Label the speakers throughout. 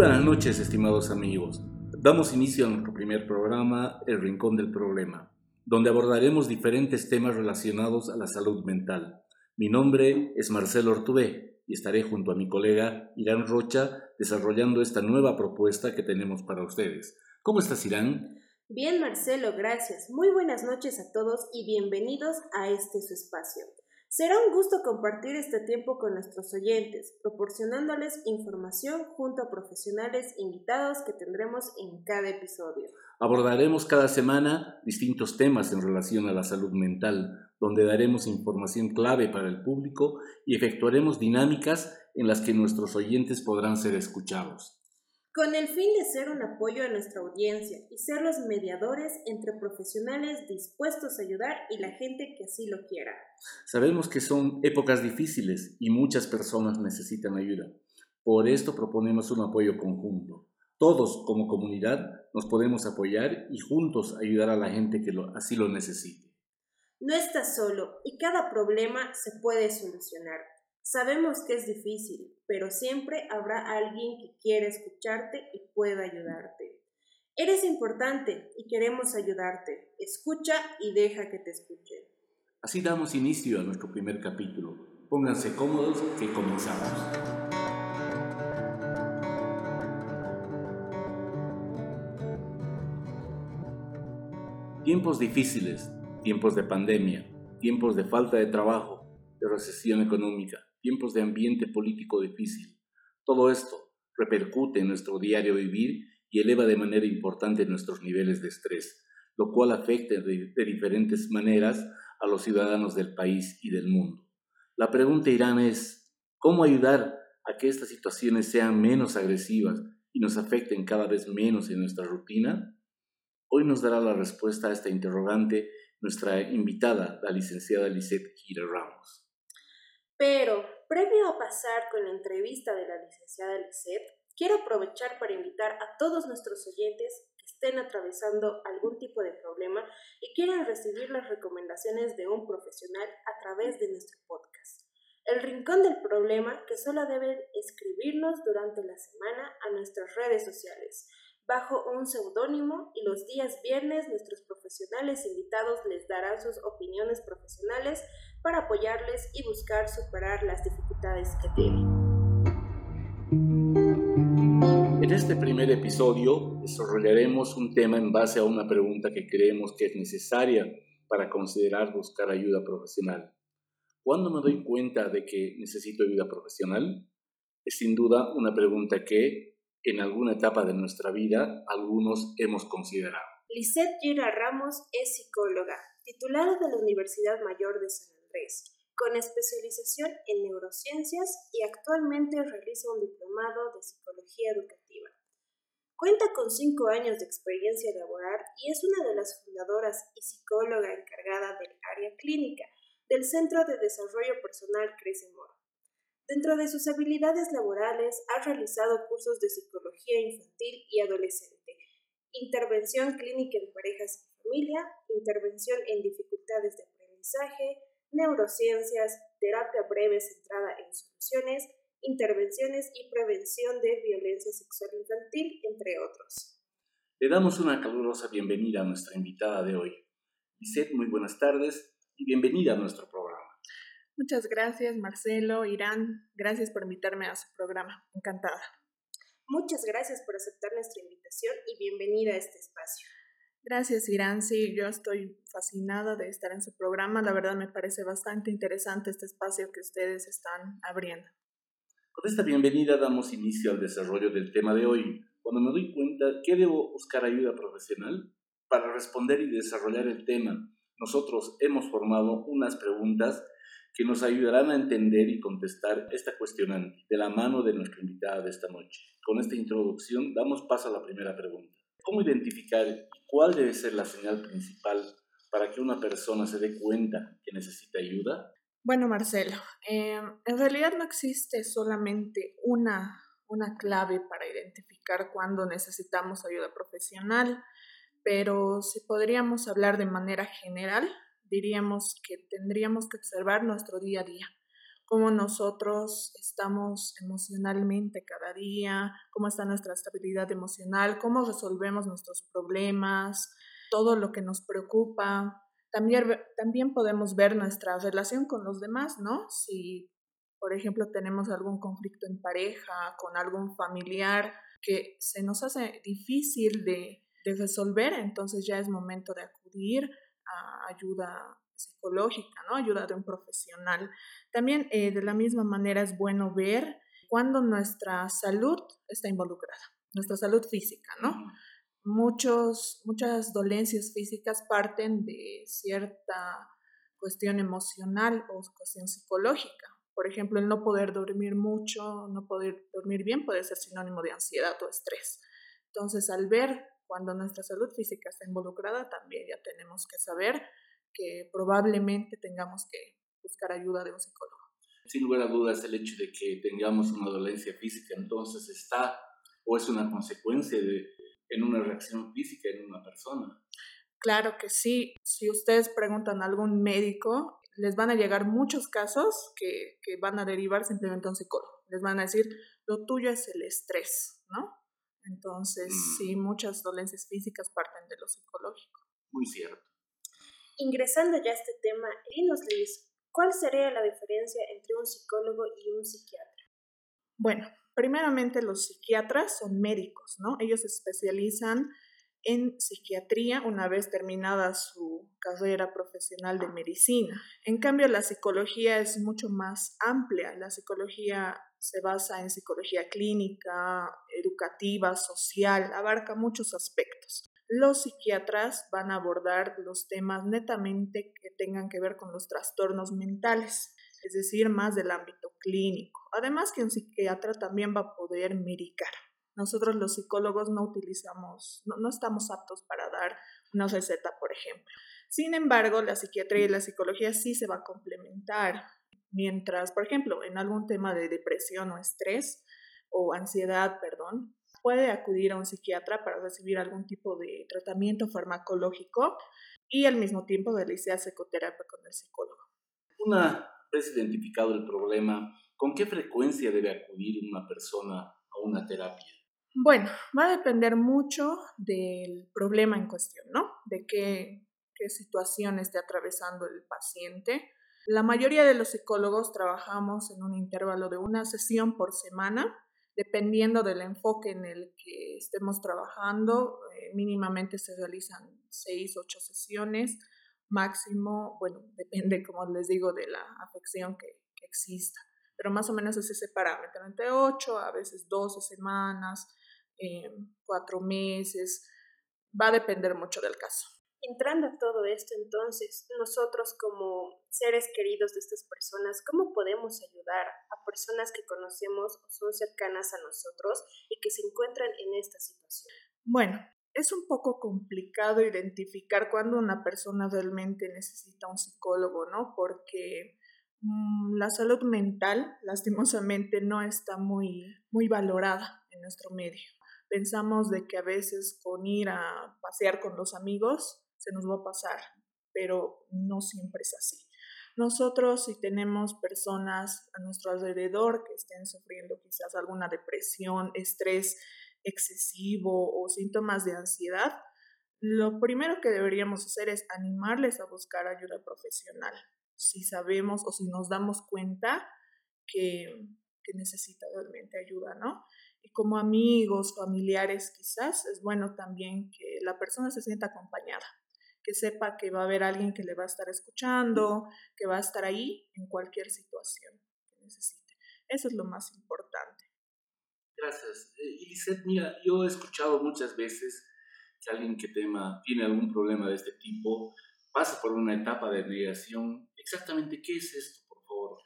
Speaker 1: buenas noches, estimados amigos. Damos inicio a nuestro primer programa, El Rincón del Problema, donde abordaremos diferentes temas relacionados a la salud mental. Mi nombre es Marcelo Ortubé y estaré junto a mi colega Irán Rocha desarrollando esta nueva propuesta que tenemos para ustedes. ¿Cómo estás, Irán?
Speaker 2: Bien, Marcelo, gracias. Muy buenas noches a todos y bienvenidos a este su espacio. Será un gusto compartir este tiempo con nuestros oyentes, proporcionándoles información junto a profesionales invitados que tendremos en cada episodio.
Speaker 1: Abordaremos cada semana distintos temas en relación a la salud mental, donde daremos información clave para el público y efectuaremos dinámicas en las que nuestros oyentes podrán ser escuchados
Speaker 2: con el fin de ser un apoyo a nuestra audiencia y ser los mediadores entre profesionales dispuestos a ayudar y la gente que así lo quiera.
Speaker 1: Sabemos que son épocas difíciles y muchas personas necesitan ayuda. Por esto proponemos un apoyo conjunto. Todos como comunidad nos podemos apoyar y juntos ayudar a la gente que así lo necesite.
Speaker 2: No estás solo y cada problema se puede solucionar. Sabemos que es difícil, pero siempre habrá alguien que quiera escucharte y pueda ayudarte. Eres importante y queremos ayudarte. Escucha y deja que te escuchen.
Speaker 1: Así damos inicio a nuestro primer capítulo. Pónganse cómodos que comenzamos. Tiempos difíciles, tiempos de pandemia, tiempos de falta de trabajo, de recesión económica, tiempos de ambiente político difícil. Todo esto repercute en nuestro diario vivir y eleva de manera importante nuestros niveles de estrés, lo cual afecta de, diferentes maneras a los ciudadanos del país y del mundo. La pregunta, Irán, es, ¿cómo ayudar a que estas situaciones sean menos agresivas y nos afecten cada vez menos en nuestra rutina? Hoy nos dará la respuesta a esta interrogante nuestra invitada, la licenciada Lisette Gira Ramos.
Speaker 2: Pero, previo a pasar con la entrevista de la licenciada Lisette, quiero aprovechar para invitar a todos nuestros oyentes que estén atravesando algún tipo de problema y quieran recibir las recomendaciones de un profesional a través de nuestro podcast. El Rincón del Problema que solo deben escribirnos durante la semana a nuestras redes sociales bajo un seudónimo y los días viernes nuestros profesionales invitados les darán sus opiniones profesionales para apoyarles y buscar superar las dificultades que tienen.
Speaker 1: En este primer episodio desarrollaremos un tema en base a una pregunta que creemos que es necesaria para considerar buscar ayuda profesional. ¿Cuándo me doy cuenta de que necesito ayuda profesional? Es sin duda una pregunta que en alguna etapa de nuestra vida algunos hemos considerado.
Speaker 2: Lisette Gira Ramos es psicóloga, titulada de la Universidad Mayor de San con especialización en neurociencias y actualmente realiza un diplomado de psicología educativa. Cuenta con cinco años de experiencia laboral y es una de las fundadoras y psicóloga encargada del área clínica del Centro de Desarrollo Personal Crece Moro. Dentro de sus habilidades laborales ha realizado cursos de psicología infantil y adolescente, intervención clínica en parejas y familia, intervención en dificultades de aprendizaje, neurociencias, terapia breve centrada en soluciones, intervenciones y prevención de violencia sexual infantil, entre otros.
Speaker 1: Le damos una calurosa bienvenida a nuestra invitada de hoy. Lisette, muy buenas tardes y bienvenida a nuestro programa.
Speaker 3: Muchas gracias, Marcelo, Irán. Gracias por invitarme a su programa. Encantada.
Speaker 2: Muchas gracias por aceptar nuestra invitación y bienvenida a este espacio.
Speaker 3: Gracias, Irán. Sí, yo estoy fascinada de estar en su programa. La verdad me parece bastante interesante este espacio que ustedes están abriendo.
Speaker 1: Con esta bienvenida damos inicio al desarrollo del tema de hoy. Cuando me doy cuenta que debo buscar ayuda profesional para responder y desarrollar el tema, nosotros hemos formado unas preguntas que nos ayudarán a entender y contestar esta cuestionante de la mano de nuestra invitada de esta noche. Con esta introducción damos paso a la primera pregunta. ¿Cómo identificar cuál debe ser la señal principal para que una persona se dé cuenta que necesita ayuda?
Speaker 3: Bueno, Marcelo, em, en realidad no existe solamente una, una clave para identificar cuándo necesitamos ayuda profesional, pero si podríamos hablar de manera general, diríamos que tendríamos que observar nuestro día a día cómo nosotros estamos emocionalmente cada día, cómo está nuestra estabilidad emocional, cómo resolvemos nuestros problemas, todo lo que nos preocupa. También, también podemos ver nuestra relación con los demás, ¿no? Si, por ejemplo, tenemos algún conflicto en pareja, con algún familiar que se nos hace difícil de, de resolver, entonces ya es momento de acudir a ayuda psicológica, ¿no? Ayuda de un profesional. También eh, de la misma manera es bueno ver cuando nuestra salud está involucrada, nuestra salud física, ¿no? Muchos, muchas dolencias físicas parten de cierta cuestión emocional o cuestión psicológica. Por ejemplo, el no poder dormir mucho, no poder dormir bien puede ser sinónimo de ansiedad o estrés. Entonces, al ver cuando nuestra salud física está involucrada, también ya tenemos que saber que probablemente tengamos que buscar ayuda de un psicólogo.
Speaker 1: Sin lugar a dudas, el hecho de que tengamos una dolencia física entonces está o es una consecuencia de en una reacción física en una persona.
Speaker 3: Claro que sí. Si ustedes preguntan a algún médico, les van a llegar muchos casos que, que van a derivar simplemente a un psicólogo. Les van a decir, lo tuyo es el estrés, ¿no? Entonces, mm. sí, muchas dolencias físicas parten de lo psicológico.
Speaker 1: Muy cierto.
Speaker 2: Ingresando ya a este tema, dinos Luis, ¿cuál sería la diferencia entre un psicólogo y un psiquiatra?
Speaker 3: Bueno, primeramente los psiquiatras son médicos, ¿no? Ellos se especializan en psiquiatría una vez terminada su carrera profesional de medicina. En cambio, la psicología es mucho más amplia. La psicología se basa en psicología clínica, educativa, social, abarca muchos aspectos. Los psiquiatras van a abordar los temas netamente que tengan que ver con los trastornos mentales, es decir, más del ámbito clínico. Además que un psiquiatra también va a poder medicar. Nosotros los psicólogos no utilizamos, no, estamos aptos para dar una receta, por ejemplo. Sin embargo, la psiquiatría y la psicología sí se va a complementar. Mientras, por ejemplo, en algún tema de depresión o estrés o ansiedad, perdón, puede acudir a un psiquiatra para recibir algún tipo de tratamiento farmacológico y al mismo tiempo realizar psicoterapia con el psicólogo.
Speaker 1: Una vez identificado el problema, ¿con qué frecuencia debe acudir una persona a una terapia?
Speaker 3: Bueno, va a depender mucho del problema en cuestión, ¿no? De qué, qué situación esté atravesando el paciente. La mayoría de los psicólogos trabajamos en un intervalo de una sesión por semana dependiendo del enfoque en el que estemos trabajando, eh, mínimamente se realizan seis, ocho sesiones, máximo, bueno, depende, como les digo, de la afección que, exista, pero más o menos es ese parámetro, entre ocho, a veces doce semanas, eh, cuatro meses, va a depender mucho del caso.
Speaker 2: Entrando a todo esto, entonces, nosotros como seres queridos de estas personas, ¿cómo podemos ayudar a personas que conocemos o son cercanas a nosotros y que se encuentran en esta situación?
Speaker 3: Bueno, es un poco complicado identificar cuando una persona realmente necesita un psicólogo, ¿no? Porque mm, la salud mental, lastimosamente, no está muy, muy valorada en nuestro medio. Pensamos de que a veces con ir a pasear con los amigos se nos va a pasar, pero no siempre es así. Nosotros si tenemos personas a nuestro alrededor que estén sufriendo quizás alguna depresión, estrés excesivo o síntomas de ansiedad, lo primero que deberíamos hacer es animarles a buscar ayuda profesional. Si sabemos o si nos damos cuenta que, que necesita realmente ayuda, ¿no? Y como amigos, familiares, quizás es bueno también que la persona se sienta acompañada que sepa que va a haber alguien que le va a estar escuchando, que va a estar ahí en cualquier situación que necesite. Eso es lo más importante.
Speaker 1: Gracias. Eh, mira, yo he escuchado muchas veces que alguien que tema, tiene algún problema de este tipo pasa por una etapa de negación. Exactamente, ¿qué es esto, por favor?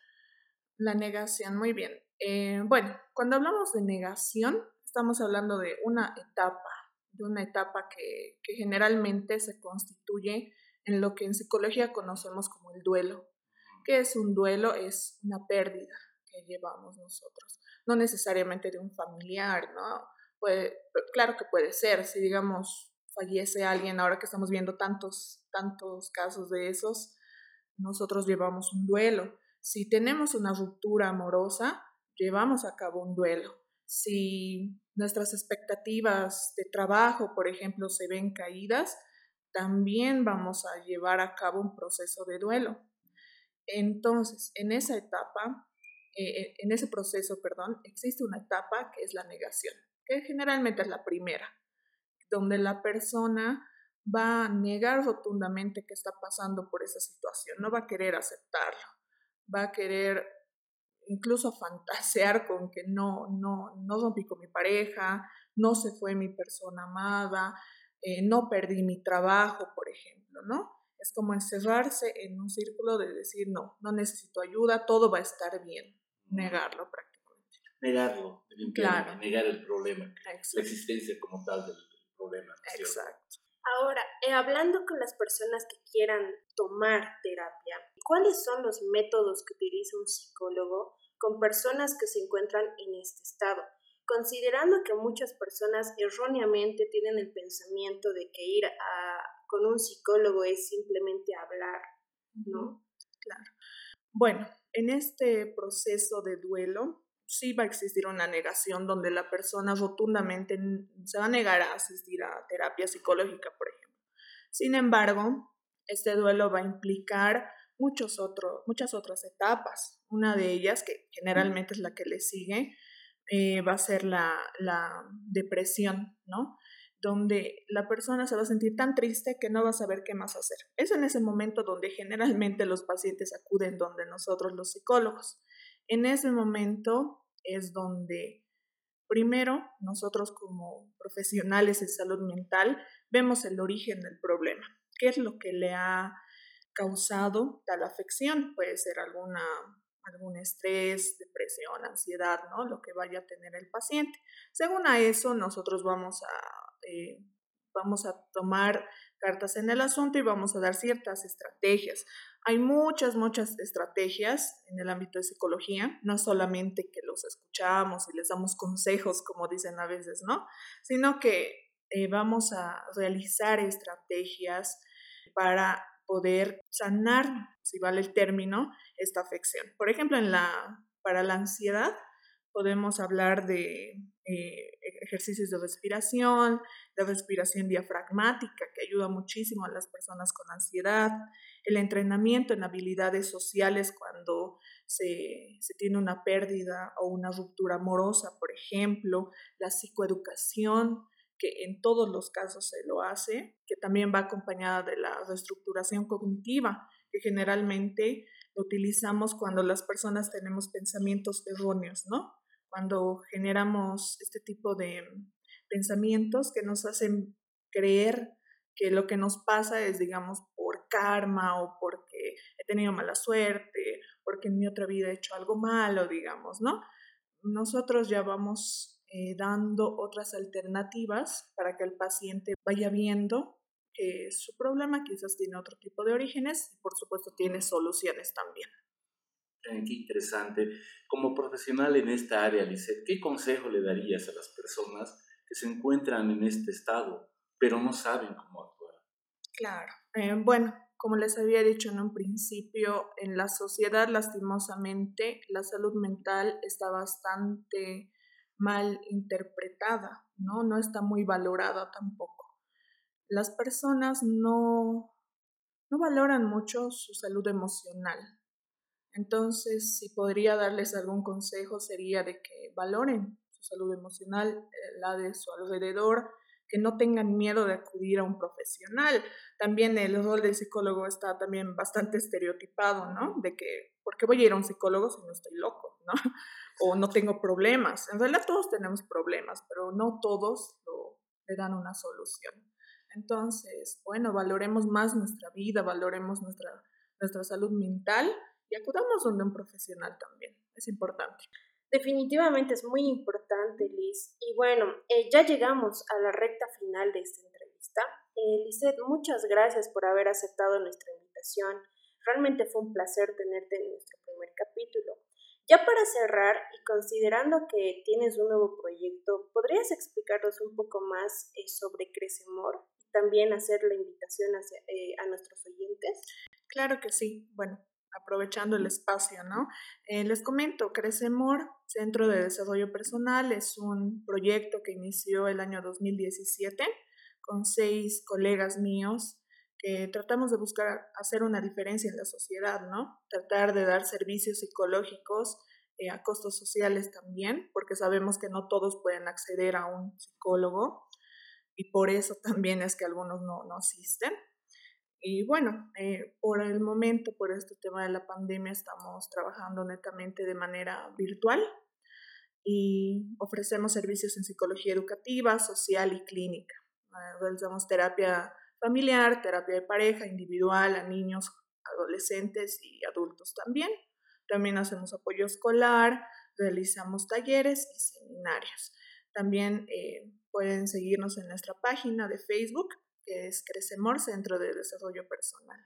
Speaker 3: La negación, muy bien. Eh, bueno, cuando hablamos de negación, estamos hablando de una etapa de una etapa que, generalmente se constituye en lo que en psicología conocemos como el duelo. ¿Qué es un duelo? Es una pérdida que llevamos nosotros, no necesariamente de un familiar, ¿no? Puede, claro que puede ser, si digamos fallece alguien, ahora que estamos viendo tantos, tantos casos de esos, nosotros llevamos un duelo. Si tenemos una ruptura amorosa, llevamos a cabo un duelo. Si nuestras expectativas de trabajo, por ejemplo, se ven caídas, también vamos a llevar a cabo un proceso de duelo. Entonces, en esa etapa, eh, en ese proceso, perdón, existe una etapa que es la negación, que generalmente es la primera, donde la persona va a negar rotundamente que está pasando por esa situación, no va a querer aceptarlo, va a querer incluso fantasear con que no, no, no rompí con mi pareja, no se fue mi persona amada, eh, no perdí mi trabajo, por ejemplo, ¿no? Es como encerrarse en un círculo de decir, no, no necesito ayuda, todo va a estar bien, negarlo prácticamente.
Speaker 1: Negarlo, claro. negar el problema, la existencia como tal del problema.
Speaker 3: Exacto.
Speaker 2: Ahora, eh, hablando con las personas que quieran tomar terapia, ¿cuáles son los métodos que utiliza un psicólogo con personas que se encuentran en este estado? considerando que muchas personas erróneamente tienen el pensamiento de que ir a, con un psicólogo es simplemente hablar, ¿no?
Speaker 3: Claro. Bueno, en este proceso de duelo sí va a existir una negación donde la persona rotundamente se va a negar a asistir a terapia psicológica, por ejemplo. Sin embargo, este duelo va a implicar muchos otros, muchas otras etapas. Una de ellas, que generalmente es la que le sigue, eh, va a ser la, la depresión, ¿no? donde la persona se va a sentir tan triste que no va a saber qué más hacer. Es en ese momento donde generalmente los pacientes acuden donde nosotros los psicólogos. En ese momento es donde primero nosotros como profesionales en salud mental vemos el origen del problema, qué es lo que le ha causado tal afección, puede ser alguna algún estrés, depresión, ansiedad, ¿no? Lo que vaya a tener el paciente. Según a eso, nosotros vamos a, eh, vamos a tomar cartas en el asunto y vamos a dar ciertas estrategias. Hay muchas, muchas estrategias en el ámbito de psicología, no solamente que los escuchamos y les damos consejos, como dicen a veces, ¿no? Sino que eh, vamos a realizar estrategias para poder sanar, si vale el término, esta afección. Por ejemplo, en la, para la ansiedad podemos hablar de eh, ejercicios de respiración, de respiración diafragmática, que ayuda muchísimo a las personas con ansiedad, el entrenamiento en habilidades sociales cuando se, se tiene una pérdida o una ruptura amorosa, por ejemplo, la psicoeducación, que en todos los casos se lo hace, que también va acompañada de la reestructuración cognitiva, que generalmente lo utilizamos cuando las personas tenemos pensamientos erróneos, ¿no? Cuando generamos este tipo de pensamientos que nos hacen creer que lo que nos pasa es, digamos, por karma o porque he tenido mala suerte, porque en mi otra vida he hecho algo malo, digamos, ¿no? Nosotros ya vamos eh, dando otras alternativas para que el paciente vaya viendo que su problema quizás tiene otro tipo de orígenes y por supuesto tiene soluciones también.
Speaker 1: Eh, qué interesante. Como profesional en esta área, Lisette, ¿qué consejo le darías a las personas que se encuentran en este estado, pero no saben cómo actuar?
Speaker 3: Claro. Eh, bueno, como les había dicho en un principio, en la sociedad lastimosamente la salud mental está bastante mal interpretada, ¿no? No está muy valorada tampoco. Las personas no, no valoran mucho su salud emocional. Entonces, si podría darles algún consejo sería de que valoren su salud emocional, eh, la de su alrededor, que no tengan miedo de acudir a un profesional. También el rol del psicólogo está también bastante estereotipado, ¿no? De que, ¿por qué voy a ir a un psicólogo si no estoy loco, ¿no? o no tengo problemas. En realidad todos tenemos problemas, pero no todos lo, le dan una solución. Entonces, bueno, valoremos más nuestra vida, valoremos nuestra, nuestra salud mental y acudamos donde un profesional también. Es importante.
Speaker 2: Definitivamente es muy importante, Liz. Y bueno, eh, ya llegamos a la recta final de esta entrevista. Eh, muchas gracias por haber aceptado nuestra invitación. Realmente fue un placer tenerte en nuestro primer capítulo. Ya para cerrar y considerando que tienes un nuevo proyecto, ¿podrías explicarnos un poco más eh, sobre Crecemor y también hacer la invitación hacia, eh, a nuestros oyentes?
Speaker 3: Claro que sí. Bueno, aprovechando el espacio, ¿no? Eh, les comento, Crecemor, Centro de Desarrollo Personal, es un proyecto que inició el año 2017 con seis colegas míos tratamos de buscar hacer una diferencia en la sociedad, ¿no? Tratar de dar servicios psicológicos eh, a costos sociales también, porque sabemos que no todos pueden acceder a un psicólogo y por eso también es que algunos no, no asisten. Y bueno, eh, por el momento, por este tema de la pandemia, estamos trabajando netamente de manera virtual y ofrecemos servicios en psicología educativa, social y clínica. Eh, realizamos terapia familiar, terapia de pareja, individual, a niños, adolescentes y adultos también. También hacemos apoyo escolar, realizamos talleres y seminarios. También eh, pueden seguirnos en nuestra página de Facebook, que es Crecemor Centro de Desarrollo Personal.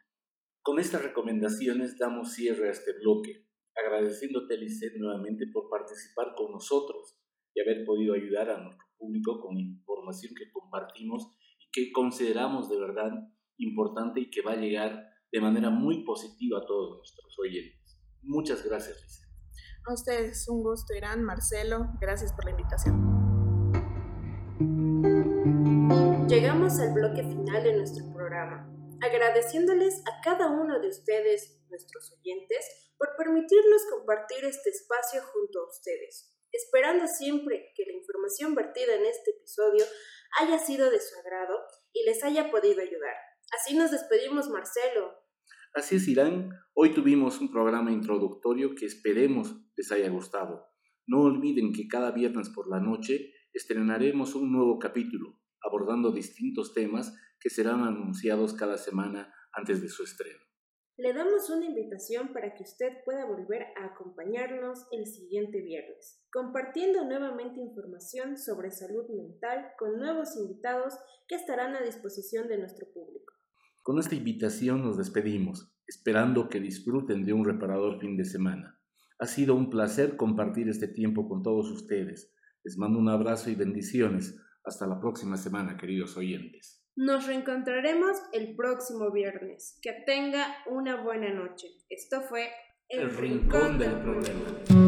Speaker 1: Con estas recomendaciones damos cierre a este bloque, agradeciéndote, Lisset, nuevamente por participar con nosotros y haber podido ayudar a nuestro público con información que compartimos que consideramos de verdad importante y que va a llegar de manera muy positiva a todos nuestros oyentes. Muchas gracias, Lisset.
Speaker 3: A ustedes, un gusto, Irán, Marcelo, gracias por la invitación.
Speaker 2: Llegamos al bloque final de nuestro programa, agradeciéndoles a cada uno de ustedes, nuestros oyentes, por permitirnos compartir este espacio junto a ustedes, esperando siempre que la información vertida en este episodio haya sido de su agrado y les haya podido ayudar. Así nos despedimos, Marcelo.
Speaker 1: Así es, Irán. Hoy tuvimos un programa introductorio que esperemos les haya gustado. No olviden que cada viernes por la noche estrenaremos un nuevo capítulo abordando distintos temas que serán anunciados cada semana antes de su estreno.
Speaker 2: Le damos una invitación para que usted pueda volver a acompañarnos el siguiente viernes, compartiendo nuevamente información sobre salud mental con nuevos invitados que estarán a disposición de nuestro público.
Speaker 1: Con esta invitación nos despedimos, esperando que disfruten de un reparador fin de semana. Ha sido un placer compartir este tiempo con todos ustedes. Les mando un abrazo y bendiciones. Hasta la próxima semana, queridos oyentes.
Speaker 2: Nos reencontraremos el próximo viernes. Que tenga una buena noche. Esto fue
Speaker 1: El, Rincón, del, problema.